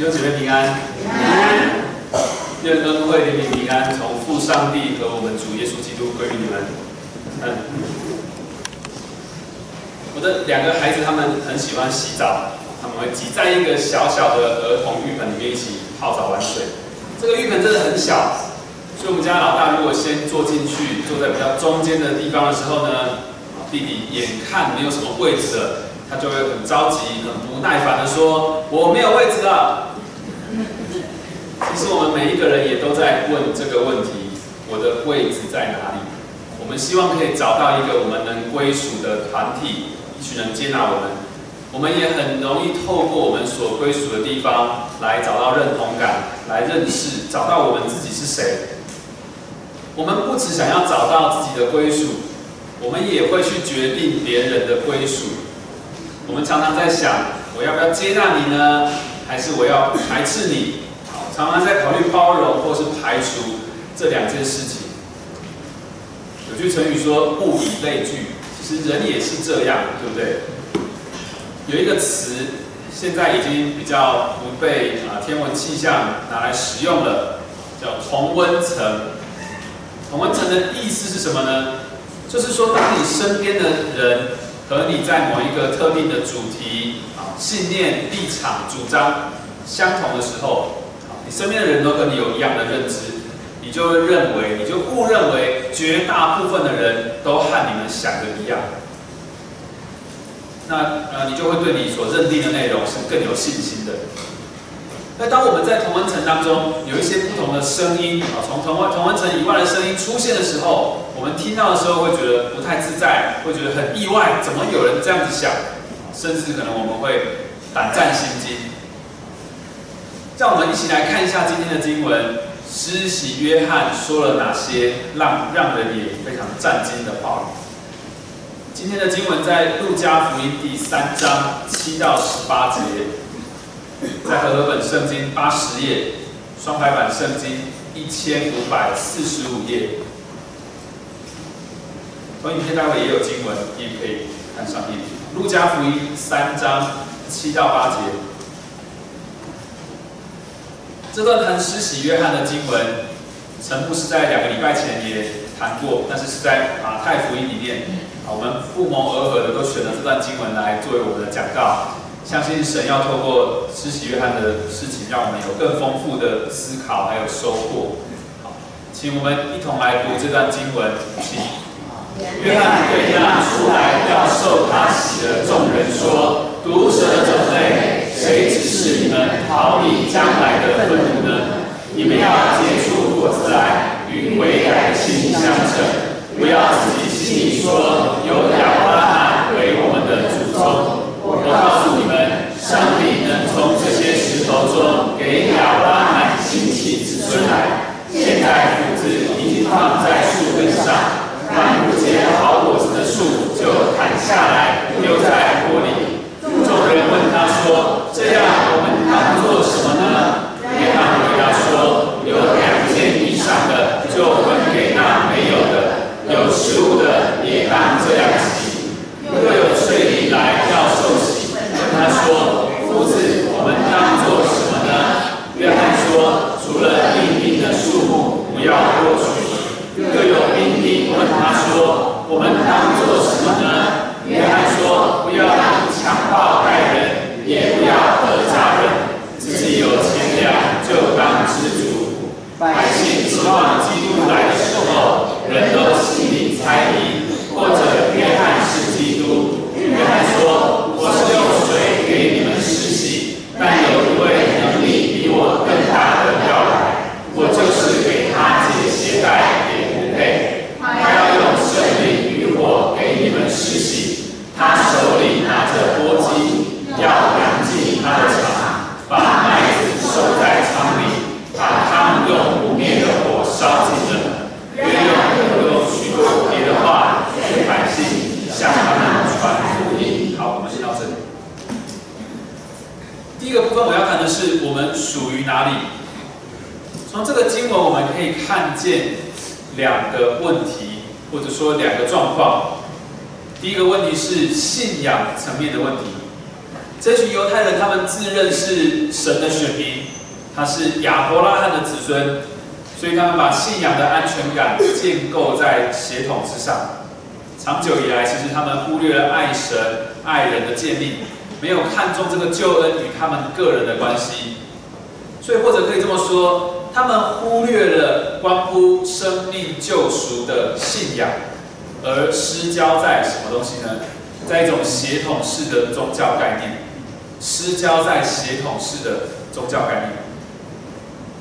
弟兄姐妹平安，愿恩惠、怜悯、平安从父上帝和我们主耶稣基督归于你们。嗯，我的两个孩子他们很喜欢洗澡，他们会挤在一个小小的儿童浴盆里面一起泡澡玩水。这个浴盆真的很小，所以我们家老大如果先坐进去，坐在比较中间的地方的时候呢，弟弟眼看没有什么位置了。他就会很着急、很不耐烦的说：“我没有位置了。”其实我们每一个人也都在问这个问题：我的位置在哪里？我们希望可以找到一个我们能归属的团体，一群人接纳我们。我们也很容易透过我们所归属的地方来找到认同感，来认识、找到我们自己是谁。我们不只想要找到自己的归属，我们也会去决定别人的归属。我们常常在想，我要不要接纳你呢？还是我要排斥你？好，常常在考虑包容或是排除这两件事情。有句成语说“物以类聚”，其实人也是这样，对不对？有一个词现在已经比较不被啊天文气象拿来使用了，叫同温层。同温层的意思是什么呢？就是说，当你身边的人。和你在某一个特定的主题、信念、立场、主张相同的时候，你身边的人都跟你有一样的认知，你就会认为，你就误认为绝大部分的人都和你们想的一样，那呃，你就会对你所认定的内容是更有信心的。那当我们在同温层当中有一些不同的声音啊，从同温同温层以外的声音出现的时候，我们听到的时候会觉得不太自在，会觉得很意外，怎么有人这样子想？甚至可能我们会胆战心惊。让我们一起来看一下今天的经文，施洗约翰说了哪些让让人也非常震惊的话语。今天的经文在路加福音第三章七到十八节。在和合本圣经八十页，双排版圣经一千五百四十五页。投影片待会也有经文，你也可以看上面。路加福音三章七到八节，这段谈施洗约翰的经文，陈牧是在两个礼拜前也谈过，但是是在马太福音里面。啊，我们不谋而合的都选了这段经文来作为我们的讲道。相信神要透过施洗约翰的事情，让我们有更丰富的思考，还有收获。好，请我们一同来读这段经文。请约翰对那出来要受他洗的众人说：“毒蛇种类，谁指示你们逃离将来的愤怒呢？你们要结出果子来，与悔改的心相称。不要自己心里说有亚伯拉罕为我们的祖宗。我告诉你们。”上帝能从这些石头中给亚伯拉罕兴起子孙来。现在斧子已经放在树根上，凡不结好果子的树就砍下来丢在火里。众人问他说：“这样我们当做什么呢？”约翰回答说：“有两件以上的就分给那没有的，有食物的也当这样洗。若有税吏来要受洗，问他说。”夫子，我们当做什么呢？约翰说：除了命定的数目，不要过取。又有兵丁问他说：我们当做什么呢？约翰说：不要强暴待人，也不要讹诈人，自己有钱粮就当知足。百姓指望基督来的时候，人都心里猜疑，或者约翰是基督。约翰说：我是用水给你们。但有一位能力比我更大的要来，我就是给他解鞋带也不配。他要用圣灵与火给你们施洗，他手里拿着簸箕，要量进他的场，把麦子收在仓里，把汤用不灭的火烧尽了。约用又用许多别的话给百姓向他们传福音。好，我们先到这里。第一个部分我要谈的是我们属于哪里。从这个经文我们可以看见两个问题，或者说两个状况。第一个问题是信仰层面的问题，这群犹太人他们自认是神的选民，他是亚伯拉罕的子孙，所以他们把信仰的安全感建构在协同之上。长久以来，其实他们忽略了爱神、爱人的建立，没有看重这个救恩与他们个人的关系。所以，或者可以这么说，他们忽略了关乎生命救赎的信仰，而失焦在什么东西呢？在一种协同式的宗教概念，失焦在协同式的宗教概念。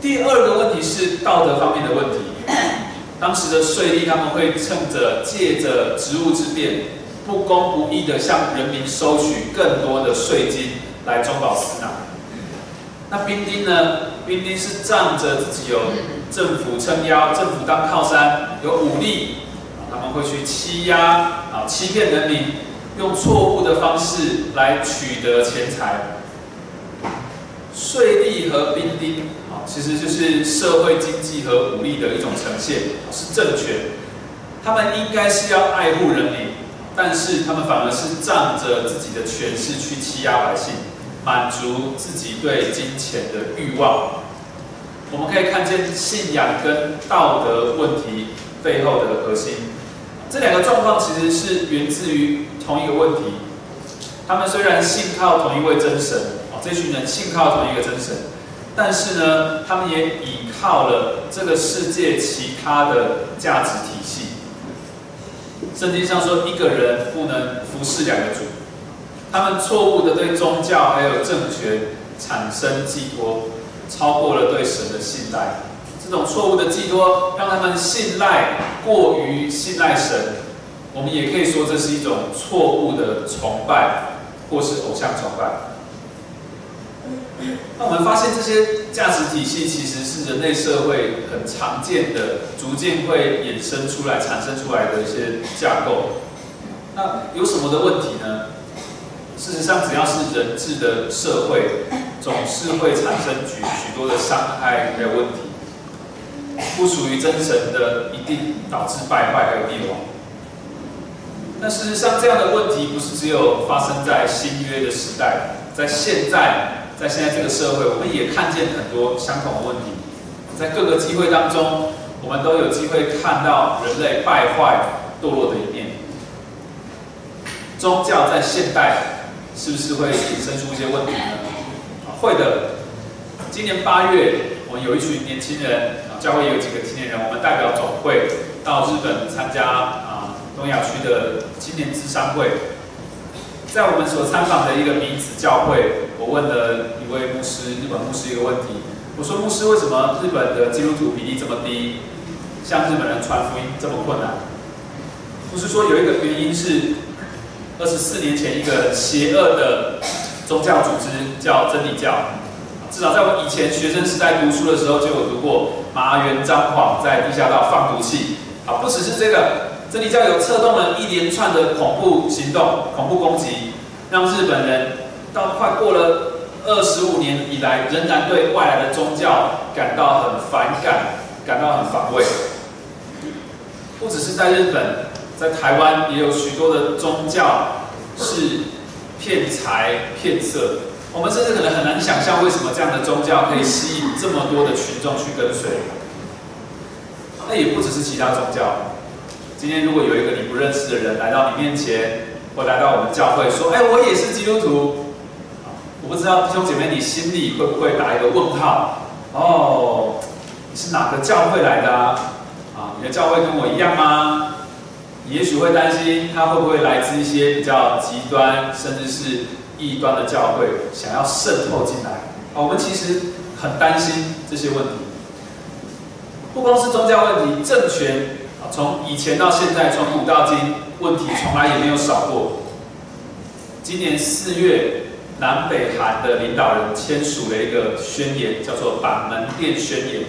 第二个问题是道德方面的问题。当时的税吏他们会趁着借着职务之便，不公不义的向人民收取更多的税金来中饱私囊。那兵丁呢？兵丁是仗着自己有政府撑腰、政府当靠山、有武力，他们会去欺压啊、欺骗人民，用错误的方式来取得钱财。税吏和兵丁。其实就是社会经济和武力的一种呈现，是政权。他们应该是要爱护人民，但是他们反而是仗着自己的权势去欺压百姓，满足自己对金钱的欲望。我们可以看见信仰跟道德问题背后的核心，这两个状况其实是源自于同一个问题。他们虽然信靠同一位真神，哦，这群人信靠同一个真神。但是呢，他们也倚靠了这个世界其他的价值体系。圣经上说，一个人不能服侍两个主。他们错误的对宗教还有政权产生寄托，超过了对神的信赖。这种错误的寄托，让他们信赖过于信赖神。我们也可以说，这是一种错误的崇拜，或是偶像崇拜。那我们发现这些价值体系其实是人类社会很常见的，逐渐会衍生出来、产生出来的一些架构。那有什么的问题呢？事实上，只要是人治的社会，总是会产生许许多的伤害还有问题。不属于真神的，一定导致败坏还有灭亡。那事实上，这样的问题不是只有发生在新约的时代，在现在。在现在这个社会，我们也看见很多相同的问题。在各个机会当中，我们都有机会看到人类败坏、堕落的一面。宗教在现代是不是会衍生出一些问题呢？会的。今年八月，我们有一群年轻人，啊，教会有几个青年人，我们代表总会到日本参加啊东亚区的青年智商会。在我们所参访的一个名子教会。我问的一位牧师，日本牧师一个问题，我说：牧师，为什么日本的基督徒比例这么低，向日本人传福音这么困难？牧师说，有一个原因是，二十四年前一个邪恶的宗教组织叫真理教，至少在我以前学生时代读书的时候就有读过麻原彰晃在地下道放毒气。啊，不只是这个，真理教有策动了一连串的恐怖行动、恐怖攻击，让日本人。到快过了二十五年以来，仍然对外来的宗教感到很反感，感到很防卫。不只是在日本，在台湾也有许多的宗教是骗财骗色。我们甚至可能很难想象，为什么这样的宗教可以吸引这么多的群众去跟随。那也不只是其他宗教。今天如果有一个你不认识的人来到你面前，或来到我们教会说：“哎，我也是基督徒。”我不知道弟兄姐妹，你心里会不会打一个问号？哦，你是哪个教会来的啊？啊，你的教会跟我一样吗？也许会担心他会不会来自一些比较极端，甚至是异端的教会，想要渗透进来。啊，我们其实很担心这些问题。不光是宗教问题，政权啊，从以前到现在，从古到今，问题从来也没有少过。今年四月。南北韩的领导人签署了一个宣言，叫做板门店宣言，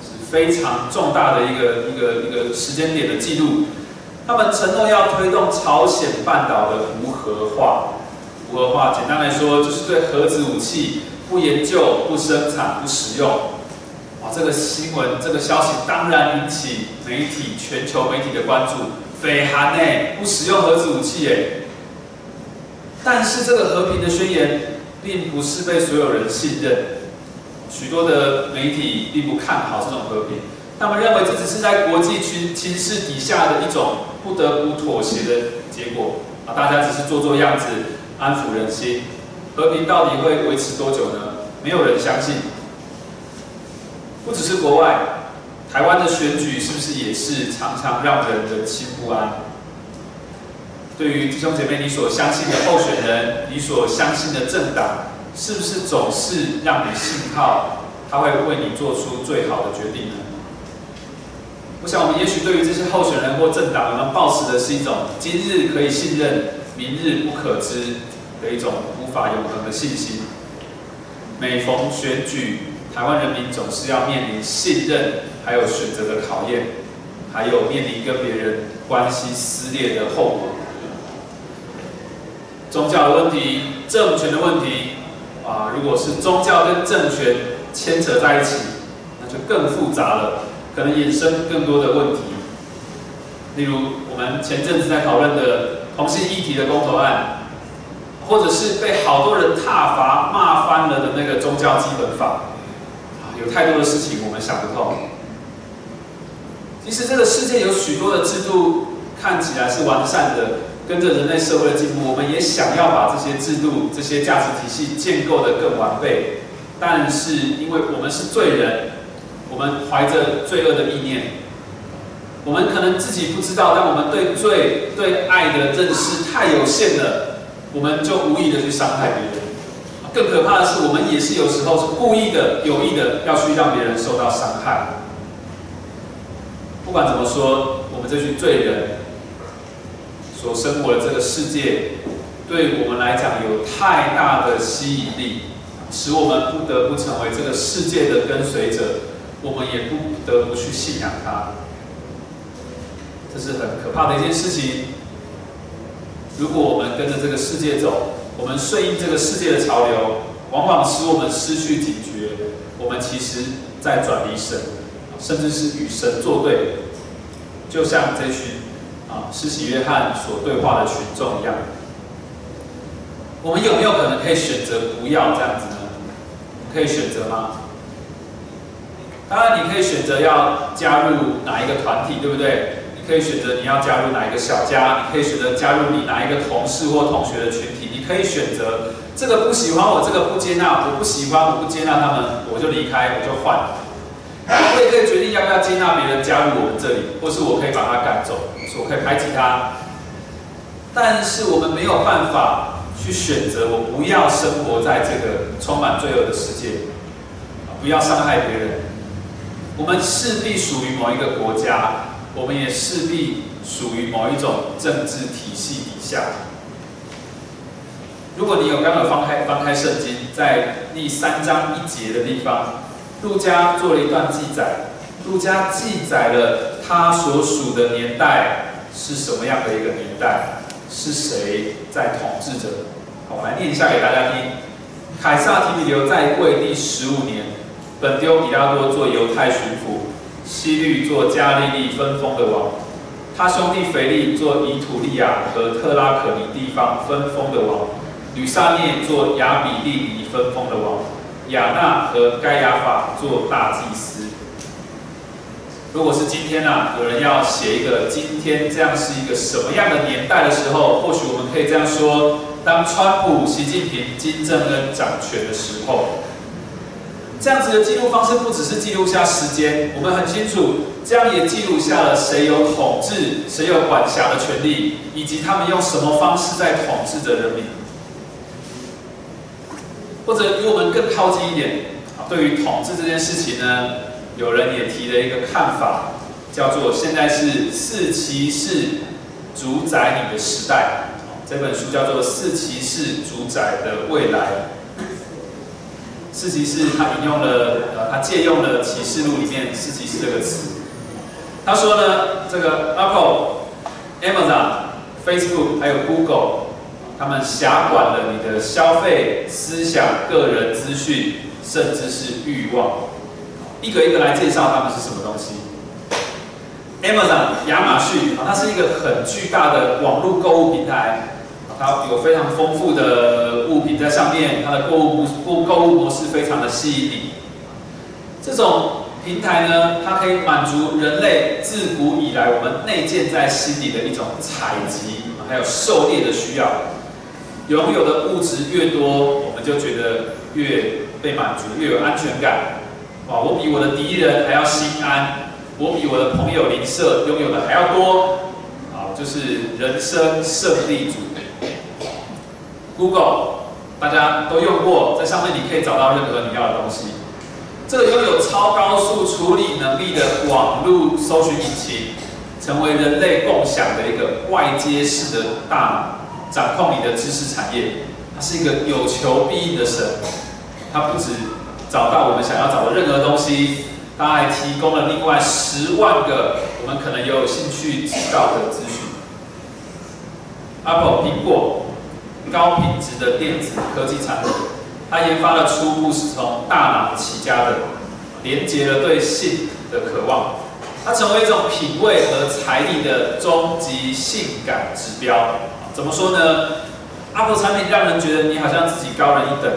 是非常重大的一个一个一个时间点的记录。他们承诺要推动朝鲜半岛的无核化。无核化，简单来说，就是对核子武器不研究、不生产、不使用。哇，这个新闻、这个消息当然引起媒体、全球媒体的关注。北韩呢，不使用核子武器，哎。但是这个和平的宣言并不是被所有人信任，许多的媒体并不看好这种和平，他们认为这只是在国际群情势底下的一种不得不妥协的结果啊，大家只是做做样子，安抚人心。和平到底会维持多久呢？没有人相信。不只是国外，台湾的选举是不是也是常常让人人心不安？对于弟兄姐妹，你所相信的候选人，你所相信的政党，是不是总是让你信靠他会为你做出最好的决定呢？我想，我们也许对于这些候选人或政党，我们抱持的是一种今日可以信任，明日不可知的一种无。法永恒的信心。每逢选举，台湾人民总是要面临信任，还有选择的考验，还有面临跟别人关系撕裂的后果。宗教的问题，政权的问题，啊，如果是宗教跟政权牵扯在一起，那就更复杂了，可能衍生更多的问题。例如，我们前阵子在讨论的同性议题的公投案。或者是被好多人挞伐、骂翻了的那个宗教基本法，啊，有太多的事情我们想不透。其实这个世界有许多的制度看起来是完善的，跟着人类社会的进步，我们也想要把这些制度、这些价值体系建构的更完备。但是因为我们是罪人，我们怀着罪恶的意念，我们可能自己不知道，但我们对罪、对爱的认识太有限了。我们就无意的去伤害别人，更可怕的是，我们也是有时候是故意的、有意的要去让别人受到伤害。不管怎么说，我们这群罪人所生活的这个世界，对我们来讲有太大的吸引力，使我们不得不成为这个世界的跟随者，我们也不得不去信仰它。这是很可怕的一件事情。如果我们跟着这个世界走，我们顺应这个世界的潮流，往往使我们失去警觉。我们其实在转离神，甚至是与神作对，就像这群啊施洗约翰所对话的群众一样。我们有没有可能可以选择不要这样子呢？可以选择吗？当然，你可以选择要加入哪一个团体，对不对？你可以选择你要加入哪一个小家，你可以选择加入你哪一个同事或同学的群体，你可以选择这个不喜欢我，这个不接纳，我不喜欢，我不接纳他们，我就离开，我就换。我也可以决定要不要接纳别人加入我们这里，或是我可以把他赶走，我可以排挤他。但是我们没有办法去选择，我不要生活在这个充满罪恶的世界，不要伤害别人。我们势必属于某一个国家。我们也势必属于某一种政治体系底下。如果你有刚刚翻开翻开圣经，在第三章一节的地方，路加做了一段记载。路加记载了他所属的年代是什么样的一个年代，是谁在统治着？好，我来念一下给大家听。凯撒提比留在位第十五年，本丢比拉多做犹太巡抚。西律做加利利分封的王，他兄弟腓力做以土利亚和特拉可尼地方分封的王，吕萨涅做亚比利尼分封的王，亚纳和该亚法做大祭司。如果是今天啊，有人要写一个今天这样是一个什么样的年代的时候，或许我们可以这样说：当川普、习近平、金正恩掌权的时候。这样子的记录方式不只是记录下时间，我们很清楚，这样也记录下了谁有统治、谁有管辖的权利，以及他们用什么方式在统治着人民。或者离我们更靠近一点，对于统治这件事情呢，有人也提了一个看法，叫做现在是四骑士主宰你的时代。这本书叫做《四骑士主宰的未来》。四骑士，他引用了，呃，他借用了启示录里面四骑士这个词。他说呢，这个 Apple、Amazon、Facebook 还有 Google，他们辖管了你的消费、思想、个人资讯，甚至是欲望。一个一个来介绍他们是什么东西。Amazon，亚马逊，啊，它是一个很巨大的网络购物平台。它有非常丰富的物品在上面，它的购物购购物模式非常的吸引你。这种平台呢，它可以满足人类自古以来我们内建在心里的一种采集还有狩猎的需要。拥有的物质越多，我们就觉得越被满足，越有安全感。哇，我比我的敌人还要心安，我比我的朋友邻舍拥有的还要多。啊，就是人生胜利组。Google，大家都用过，在上面你可以找到任何你要的东西。这个拥有超高速处理能力的网络搜寻引擎，成为人类共享的一个外接式的大脑，掌控你的知识产业。它是一个有求必应的神，它不止找到我们想要找的任何东西，它还提供了另外十万个我们可能有兴趣知道的资讯。Apple 苹果。高品质的电子科技产品，它研发的初步是从大脑起家的，连接了对性的渴望，它成为一种品味和财力的终极性感指标。怎么说呢？Apple 产品让人觉得你好像自己高人一等，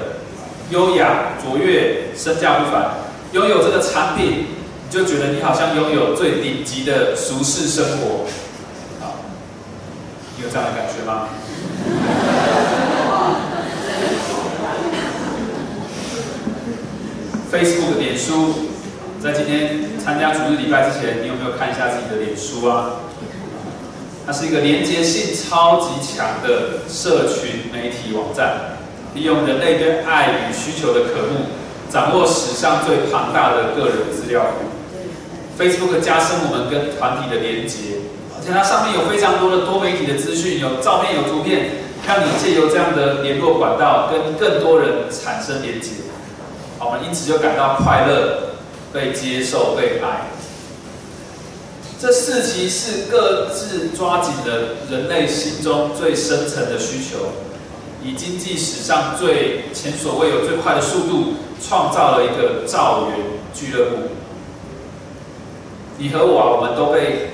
优雅卓越，身价不凡。拥有这个产品，你就觉得你好像拥有最顶级的俗世生活。好，你有这样的感觉吗？Facebook 脸书，在今天参加主日礼拜之前，你有没有看一下自己的脸书啊？它是一个连接性超级强的社群媒体网站，利用人类对爱与需求的渴慕，掌握史上最庞大的个人资料库。Facebook 加深我们跟团体的连接，而且它上面有非常多的多媒体的资讯，有照片、有图片，让你借由这样的联络管道，跟更多人产生连接。我们因此就感到快乐、被接受、被爱。这四其是各自抓紧了人类心中最深层的需求，以经济史上最前所未有、最快的速度，创造了一个造园俱乐部。你和我，我们都被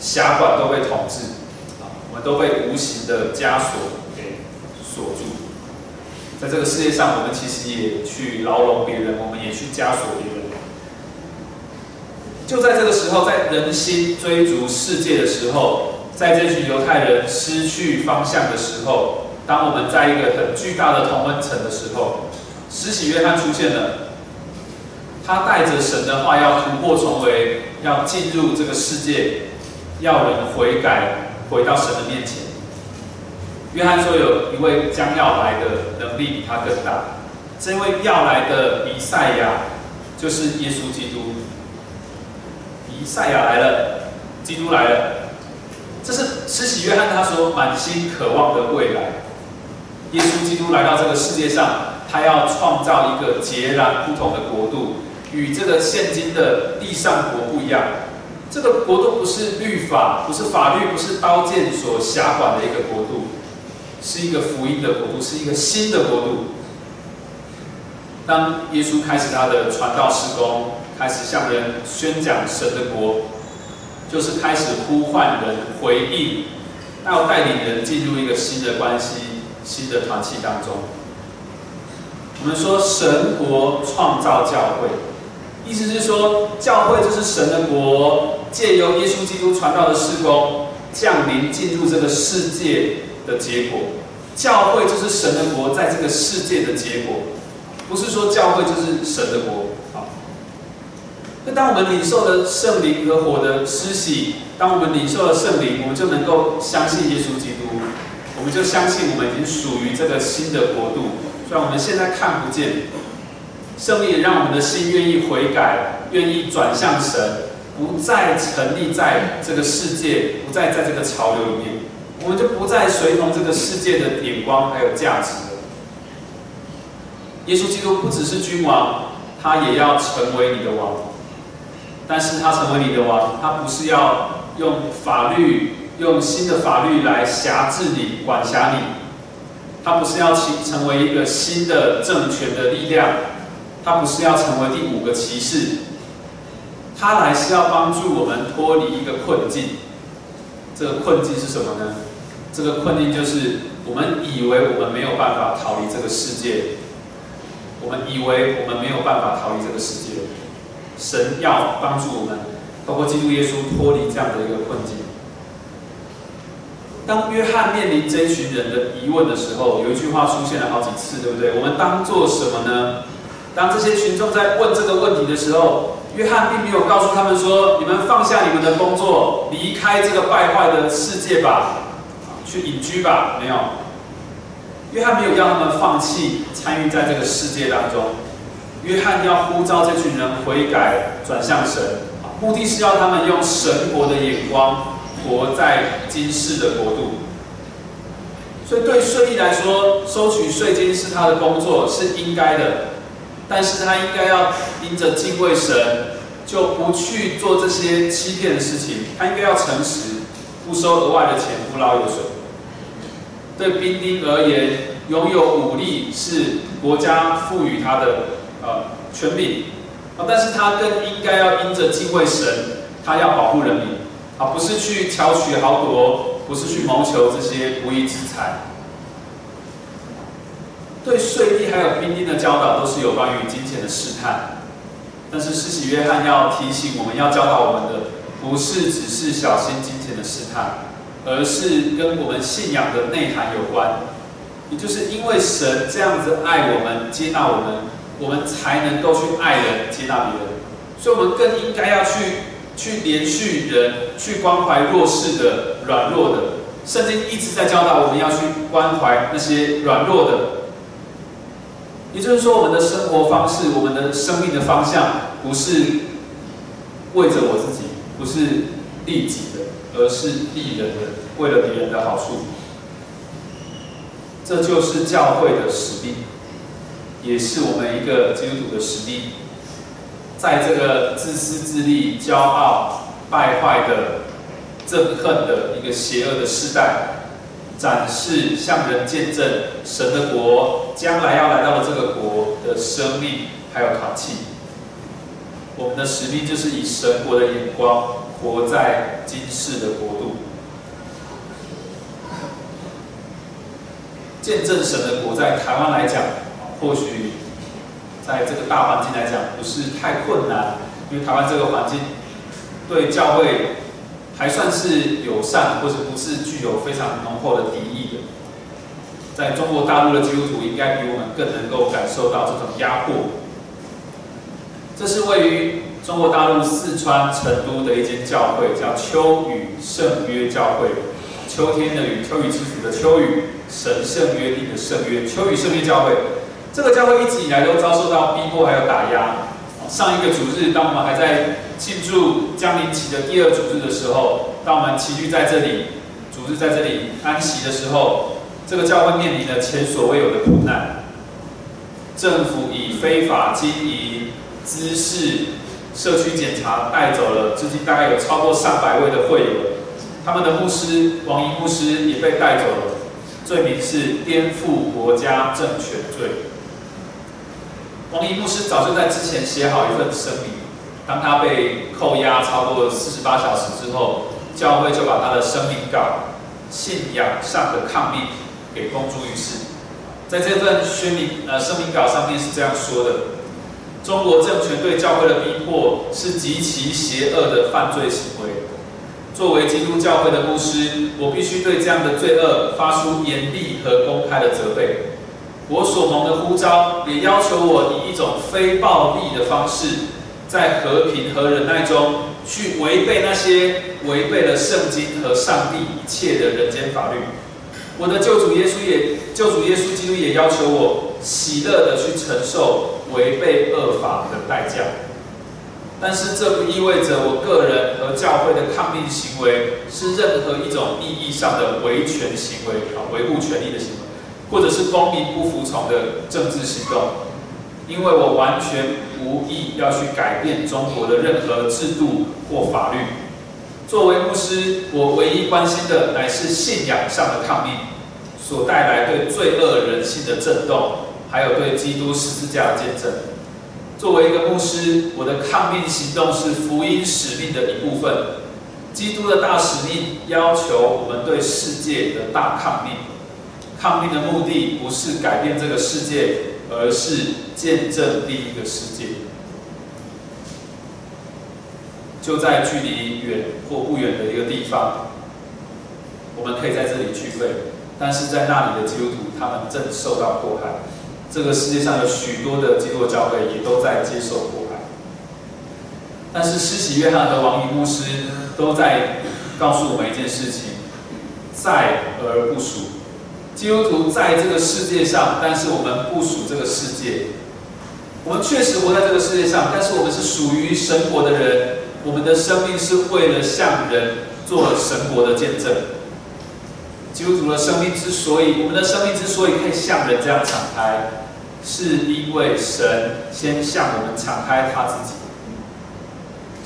辖管，都被统治，我们都被无形的枷锁给锁住。在这个世界上，我们其实也去牢笼别人，我们也去枷锁别人。就在这个时候，在人心追逐世界的时候，在这群犹太人失去方向的时候，当我们在一个很巨大的同温层的时候，施洗约翰出现了。他带着神的话要突破重围，要进入这个世界，要人悔改，回到神的面前。约翰说：“有一位将要来的能力比他更大，这位要来的弥赛亚就是耶稣基督。弥赛亚来了，基督来了，这是施洗约翰他说满心渴望的未来。耶稣基督来到这个世界上，他要创造一个截然不同的国度，与这个现今的地上国不一样。这个国度不是律法，不是法律，不是刀剑所辖管的一个国度。”是一个福音的国度，是一个新的国度。当耶稣开始他的传道施工，开始向人宣讲神的国，就是开始呼唤人回应，要带领人进入一个新的关系、新的团契当中。我们说神国创造教会，意思是说教会就是神的国，借由耶稣基督传道的施工降临进入这个世界。的结果，教会就是神的国，在这个世界的结果，不是说教会就是神的国。好，那当我们领受了圣灵和火的施洗，当我们领受了圣灵，我们就能够相信耶稣基督，我们就相信我们已经属于这个新的国度。虽然我们现在看不见，圣灵让我们的心愿意悔改，愿意转向神，不再沉溺在这个世界，不再在这个潮流里面。我们就不再随从这个世界的眼光还有价值了。耶稣基督不只是君王，他也要成为你的王。但是他成为你的王，他不是要用法律、用新的法律来辖制你、管辖你。他不是要成成为一个新的政权的力量，他不是要成为第五个骑士。他来是要帮助我们脱离一个困境。这个困境是什么呢？这个困境就是我们以为我们没有办法逃离这个世界，我们以为我们没有办法逃离这个世界。神要帮助我们，包括基督耶稣脱离这样的一个困境。当约翰面临这群人的疑问的时候，有一句话出现了好几次，对不对？我们当做什么呢？当这些群众在问这个问题的时候，约翰并没有告诉他们说：“你们放下你们的工作，离开这个败坏的世界吧，去隐居吧。”没有，约翰没有要他们放弃参与在这个世界当中。约翰要呼召这群人悔改，转向神，目的是要他们用神国的眼光。活在今世的国度，所以对税吏来说，收取税金是他的工作，是应该的。但是他应该要因着敬畏神，就不去做这些欺骗的事情。他应该要诚实，不收额外的钱，不捞油水。对兵丁而言，拥有武力是国家赋予他的呃权柄啊，但是他更应该要因着敬畏神，他要保护人民。不是去巧取豪夺，不是去谋求这些不义之财。对税吏还有兵丁的教导，都是有关于金钱的试探。但是施洗约翰要提醒我们要教导我们的，不是只是小心金钱的试探，而是跟我们信仰的内涵有关。也就是因为神这样子爱我们、接纳我们，我们才能够去爱人、接纳别人。所以，我们更应该要去。去连续人，去关怀弱势的、软弱的。圣经一直在教导我们要去关怀那些软弱的。也就是说，我们的生活方式、我们的生命的方向，不是为着我自己，不是利己的，而是利人的，为了别人的好处。这就是教会的使命，也是我们一个基督徒的使命。在这个自私自利、骄傲、败坏的、憎恨的一个邪恶的时代，展示向人见证神的国将来要来到的这个国的生命还有团契。我们的使命就是以神国的眼光活在今世的国度，见证神的国。在台湾来讲，或许。在这个大环境来讲，不是太困难，因为台湾这个环境对教会还算是友善，或者不是具有非常浓厚的敌意的。在中国大陆的基督徒应该比我们更能够感受到这种压迫。这是位于中国大陆四川成都的一间教会，叫秋雨圣约教会。秋天的雨，秋雨之子的秋雨，神圣约定的圣约，秋雨圣约教会。这个教会一直以来都遭受到逼迫还有打压。上一个主日，当我们还在庆祝江临期的第二主日的时候，当我们齐聚在这里，主日在这里安息的时候，这个教会面临了前所未有的苦难。政府以非法经营、滋事、社区检查带走了，至今大概有超过上百位的会友。他们的牧师王怡牧师也被带走了，罪名是颠覆国家政权罪。红衣牧师早就在之前写好一份声明，当他被扣押超过四十八小时之后，教会就把他的声明稿《信仰上的抗命》给公诸于世。在这份宣明呃声明稿上面是这样说的：中国政权对教会的逼迫是极其邪恶的犯罪行为。作为基督教会的牧师，我必须对这样的罪恶发出严厉和公开的责备。我所蒙的呼召，也要求我以一种非暴力的方式，在和平和忍耐中，去违背那些违背了圣经和上帝一切的人间法律。我的救主耶稣也，救主耶稣基督也要求我喜乐的去承受违背恶法的代价。但是这不意味着我个人和教会的抗命行为是任何一种意义上的维权行为啊，维护权利的行为。或者是公民不服从的政治行动，因为我完全无意要去改变中国的任何制度或法律。作为牧师，我唯一关心的乃是信仰上的抗命所带来对罪恶人性的震动，还有对基督十字架的见证。作为一个牧师，我的抗命行动是福音使命的一部分。基督的大使命要求我们对世界的大抗命。抗命的目的不是改变这个世界，而是见证另一个世界。就在距离远或不远的一个地方，我们可以在这里聚会，但是在那里的基督徒，他们正受到迫害。这个世界上有许多的基督教会也都在接受迫害。但是施洗约翰和王尼牧师都在告诉我们一件事情：在而不属。基督徒在这个世界上，但是我们不属这个世界。我们确实活在这个世界上，但是我们是属于神国的人。我们的生命是为了向人做神国的见证。基督徒的生命之所以，我们的生命之所以可以向人这样敞开，是因为神先向我们敞开他自己。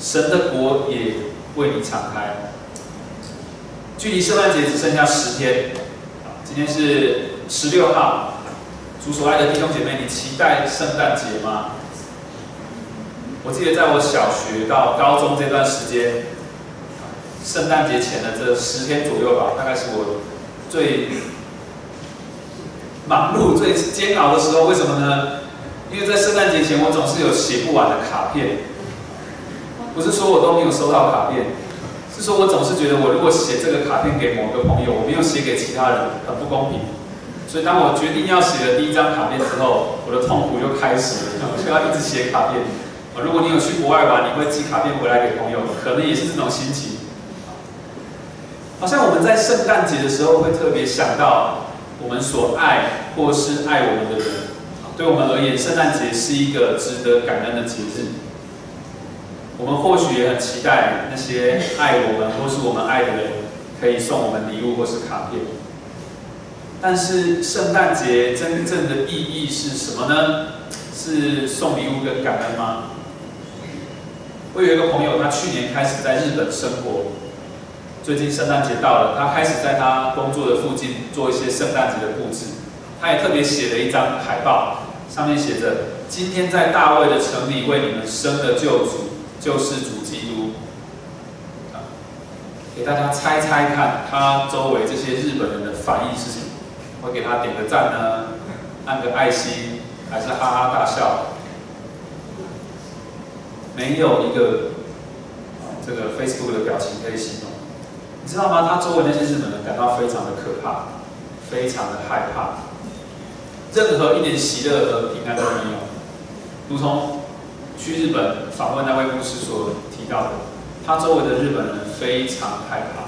神的国也为你敞开。距离圣诞节只剩下十天，今天是十六号。主所爱的弟兄姐妹，你期待圣诞节吗？我记得在我小学到高中这段时间，圣诞节前的这十天左右吧，大概是我最忙碌、最煎熬的时候。为什么呢？因为在圣诞节前，我总是有写不完的卡片。不是说我都没有收到卡片，就是说我总是觉得，我如果写这个卡片给某个朋友，我没有写给其他人，很不公平。所以当我决定要写的第一张卡片之后，我的痛苦就开始了，我就要一直写卡片。如果你有去国外玩，你会寄卡片回来给朋友，可能也是这种心情。好像我们在圣诞节的时候会特别想到我们所爱或是爱我们的人。对我们而言，圣诞节是一个值得感恩的节日。我们或许也很期待那些爱我们或是我们爱的人可以送我们礼物或是卡片。但是圣诞节真正的意义是什么呢？是送礼物跟感恩吗？我有一个朋友，他去年开始在日本生活。最近圣诞节到了，他开始在他工作的附近做一些圣诞节的布置。他也特别写了一张海报，上面写着：“今天在大卫的城里为你们生的救主，就是主基督啊。”给大家猜猜看，他周围这些日本人的反应是什么？会给他点个赞呢，按个爱心，还是哈哈大笑？没有一个这个 Facebook 的表情可以形容，你知道吗？他周围那些日本人感到非常的可怕，非常的害怕，任何一点喜乐和平安都没有。如同去日本访问那位牧师所提到的，他周围的日本人非常害怕。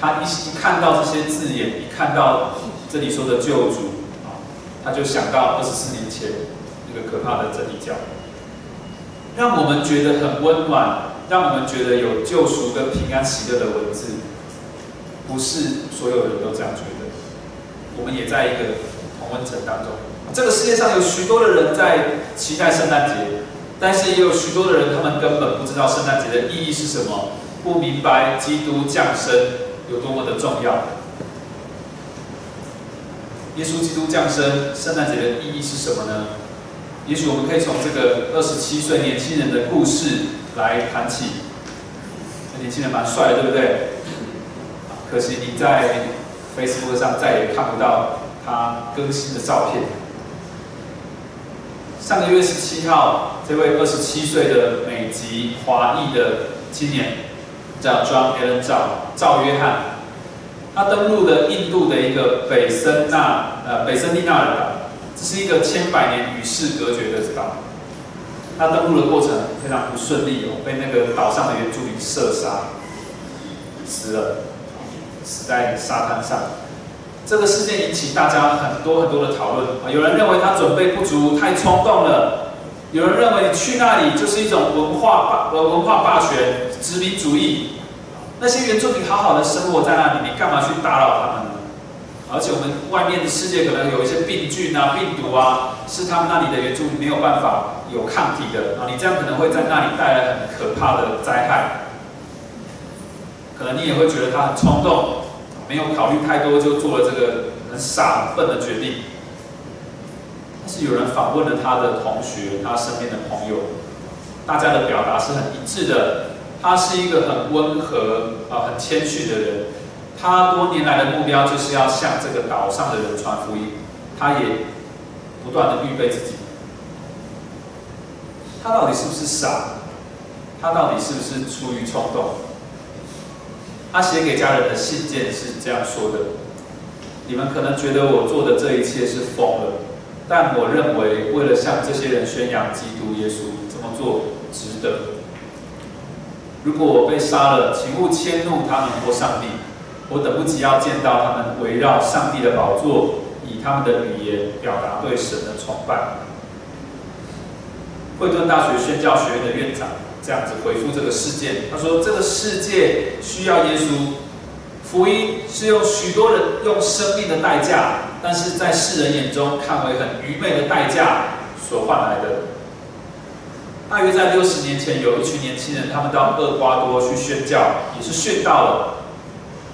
他一一看到这些字眼，一看到这里说的救主啊，他就想到二十四年前那个可怕的真理教。让我们觉得很温暖，让我们觉得有救赎跟平安喜乐的文字，不是所有人都这样觉得。我们也在一个同温层当中。这个世界上有许多的人在期待圣诞节，但是也有许多的人，他们根本不知道圣诞节的意义是什么，不明白基督降生有多么的重要。耶稣基督降生，圣诞节的意义是什么呢？也许我们可以从这个二十七岁年轻人的故事来谈起。年轻人蛮帅的，对不对？可惜你在 Facebook 上再也看不到他更新的照片。上个月十七号，这位二十七岁的美籍华裔的青年叫 John Allen 赵赵约翰，他登陆了印度的一个北森纳呃北森利纳尔岛。是一个千百年与世隔绝的岛，他登陆的过程非常不顺利哦，被那个岛上的原住民射杀，死了，死在沙滩上。这个事件引起大家很多很多的讨论啊，有人认为他准备不足，太冲动了；有人认为去那里就是一种文化霸呃文化霸权、殖民主义。那些原住民好好的生活在那里，你干嘛去打扰他们呢？而且我们外面的世界可能有一些病菌啊、病毒啊，是他们那里的原住民没有办法有抗体的啊。你这样可能会在那里带来很可怕的灾害。可能你也会觉得他很冲动，没有考虑太多就做了这个很傻笨的决定。但是有人访问了他的同学、他身边的朋友，大家的表达是很一致的。他是一个很温和啊、很谦逊的人。他多年来的目标就是要向这个岛上的人传福音，他也不断的预备自己。他到底是不是傻？他到底是不是出于冲动？他写给家人的信件是这样说的：你们可能觉得我做的这一切是疯了，但我认为为了向这些人宣扬基督耶稣，这么做值得。如果我被杀了，请勿迁怒他们或上帝。我等不及要见到他们围绕上帝的宝座，以他们的语言表达对神的崇拜。惠顿大学宣教学院的院长这样子回复这个事件，他说：“这个世界需要耶稣，福音是用许多人用生命的代价，但是在世人眼中看为很愚昧的代价所换来的。”大约在六十年前，有一群年轻人，他们到厄瓜多去宣教，也是宣到了。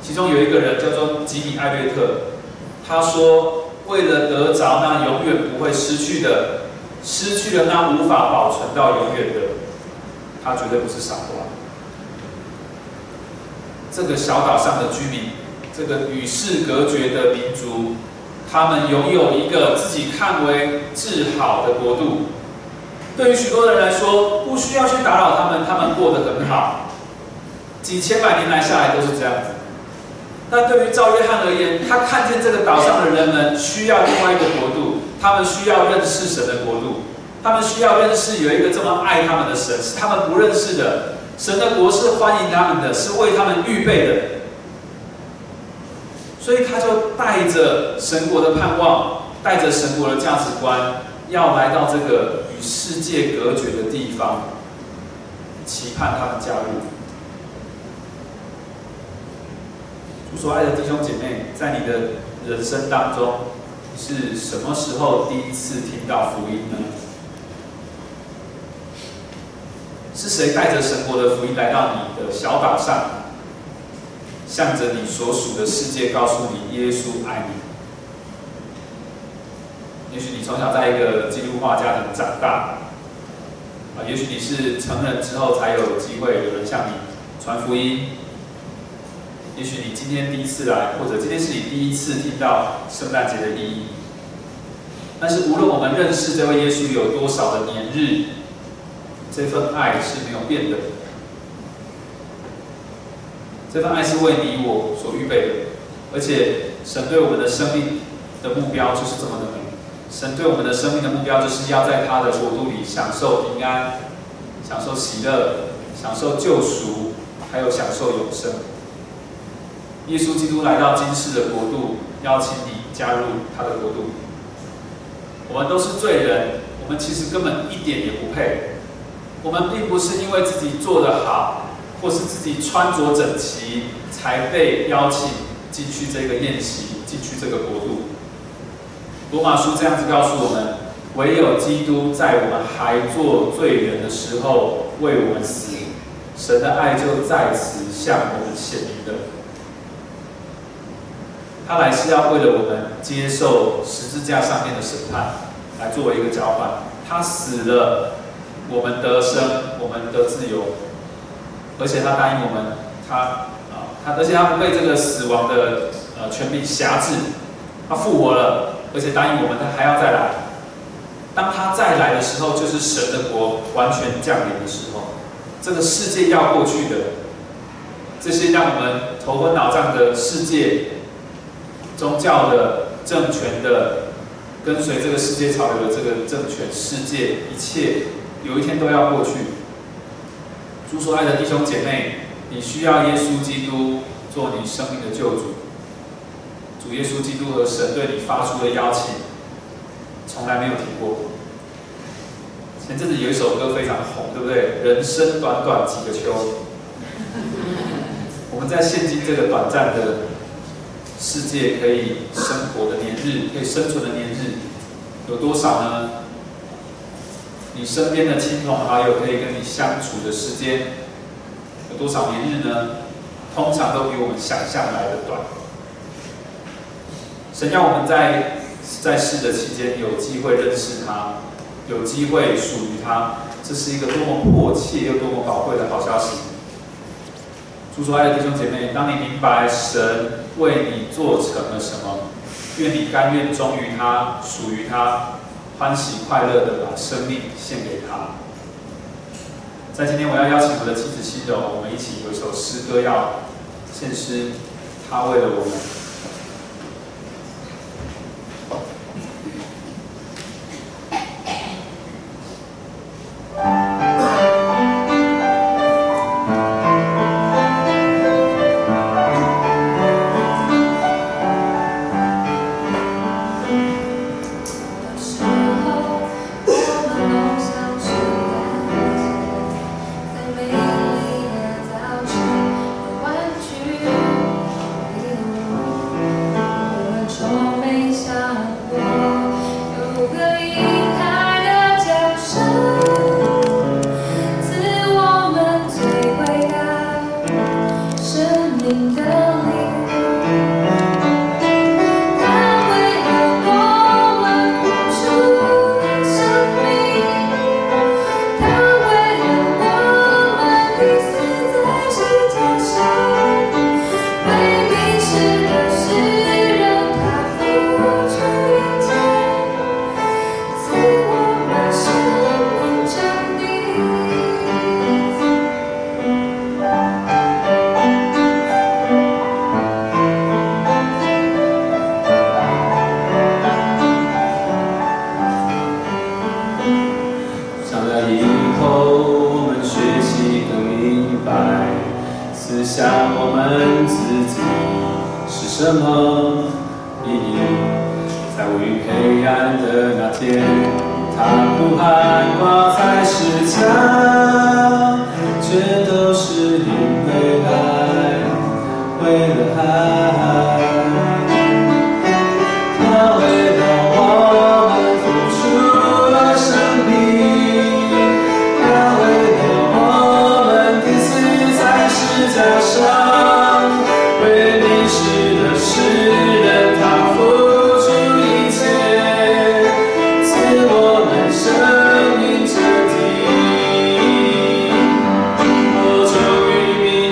其中有一个人叫做吉米·艾略特，他说：“为了得着那永远不会失去的，失去了那无法保存到永远的，他绝对不是傻瓜。”这个小岛上的居民，这个与世隔绝的民族，他们拥有一个自己看为至好的国度。对于许多人来说，不需要去打扰他们，他们过得很好。几千百年来下来都是这样子。那对于赵约翰而言，他看见这个岛上的人们需要另外一个国度，他们需要认识神的国度，他们需要认识有一个这么爱他们的神，是他们不认识的。神的国是欢迎他们的，是为他们预备的。所以他就带着神国的盼望，带着神国的价值观，要来到这个与世界隔绝的地方，期盼他们加入。所爱的弟兄姐妹，在你的人生当中，是什么时候第一次听到福音呢？是谁带着神国的福音来到你的小岛上，向着你所属的世界告诉你耶稣爱你？也许你从小在一个基督化家庭长大，啊，也许你是成人之后才有机会有人向你传福音。也许你今天第一次来，或者今天是你第一次听到圣诞节的意义。但是无论我们认识这位耶稣有多少的年日，这份爱是没有变的。这份爱是为你我所预备的，而且神对我们的生命的目标就是这么的美。神对我们的生命的目标就是要在他的国度里享受平安，享受喜乐，享受救赎，还有享受永生。耶稣基督来到今世的国度，邀请你加入他的国度。我们都是罪人，我们其实根本一点也不配。我们并不是因为自己做得好，或是自己穿着整齐，才被邀请进去这个宴席，进去这个国度。罗马书这样子告诉我们：唯有基督在我们还做罪人的时候为我们死，神的爱就在此向我们显明的。他来是要为了我们接受十字架上面的审判，来作为一个交换。他死了，我们得生，我们得自由。而且他答应我们，他啊，他而且他不被这个死亡的呃权柄辖制。他复活了，而且答应我们，他还要再来。当他再来的时候，就是神的国完全降临的时候。这个世界要过去的，这些让我们头昏脑胀的世界。宗教的政权的跟随这个世界潮流的这个政权世界一切有一天都要过去。主所爱的弟兄姐妹，你需要耶稣基督做你生命的救主。主耶稣基督和神对你发出的邀请，从来没有停过。前阵子有一首歌非常红，对不对？人生短短几个秋。我们在现今这个短暂的。世界可以生活的年日，可以生存的年日有多少呢？你身边的亲朋好友可以跟你相处的时间有多少年日呢？通常都比我们想象来的短。神要我们在在世的期间有机会认识他，有机会属于他，这是一个多么迫切又多么宝贵的好消息。主所爱的弟兄姐妹，当你明白神为你做成了什么，愿你甘愿忠于他，属于他，欢喜快乐的把生命献给他。在今天，我要邀请我的妻子西柔，我们一起有一首诗歌要献诗，他为了我们。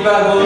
가고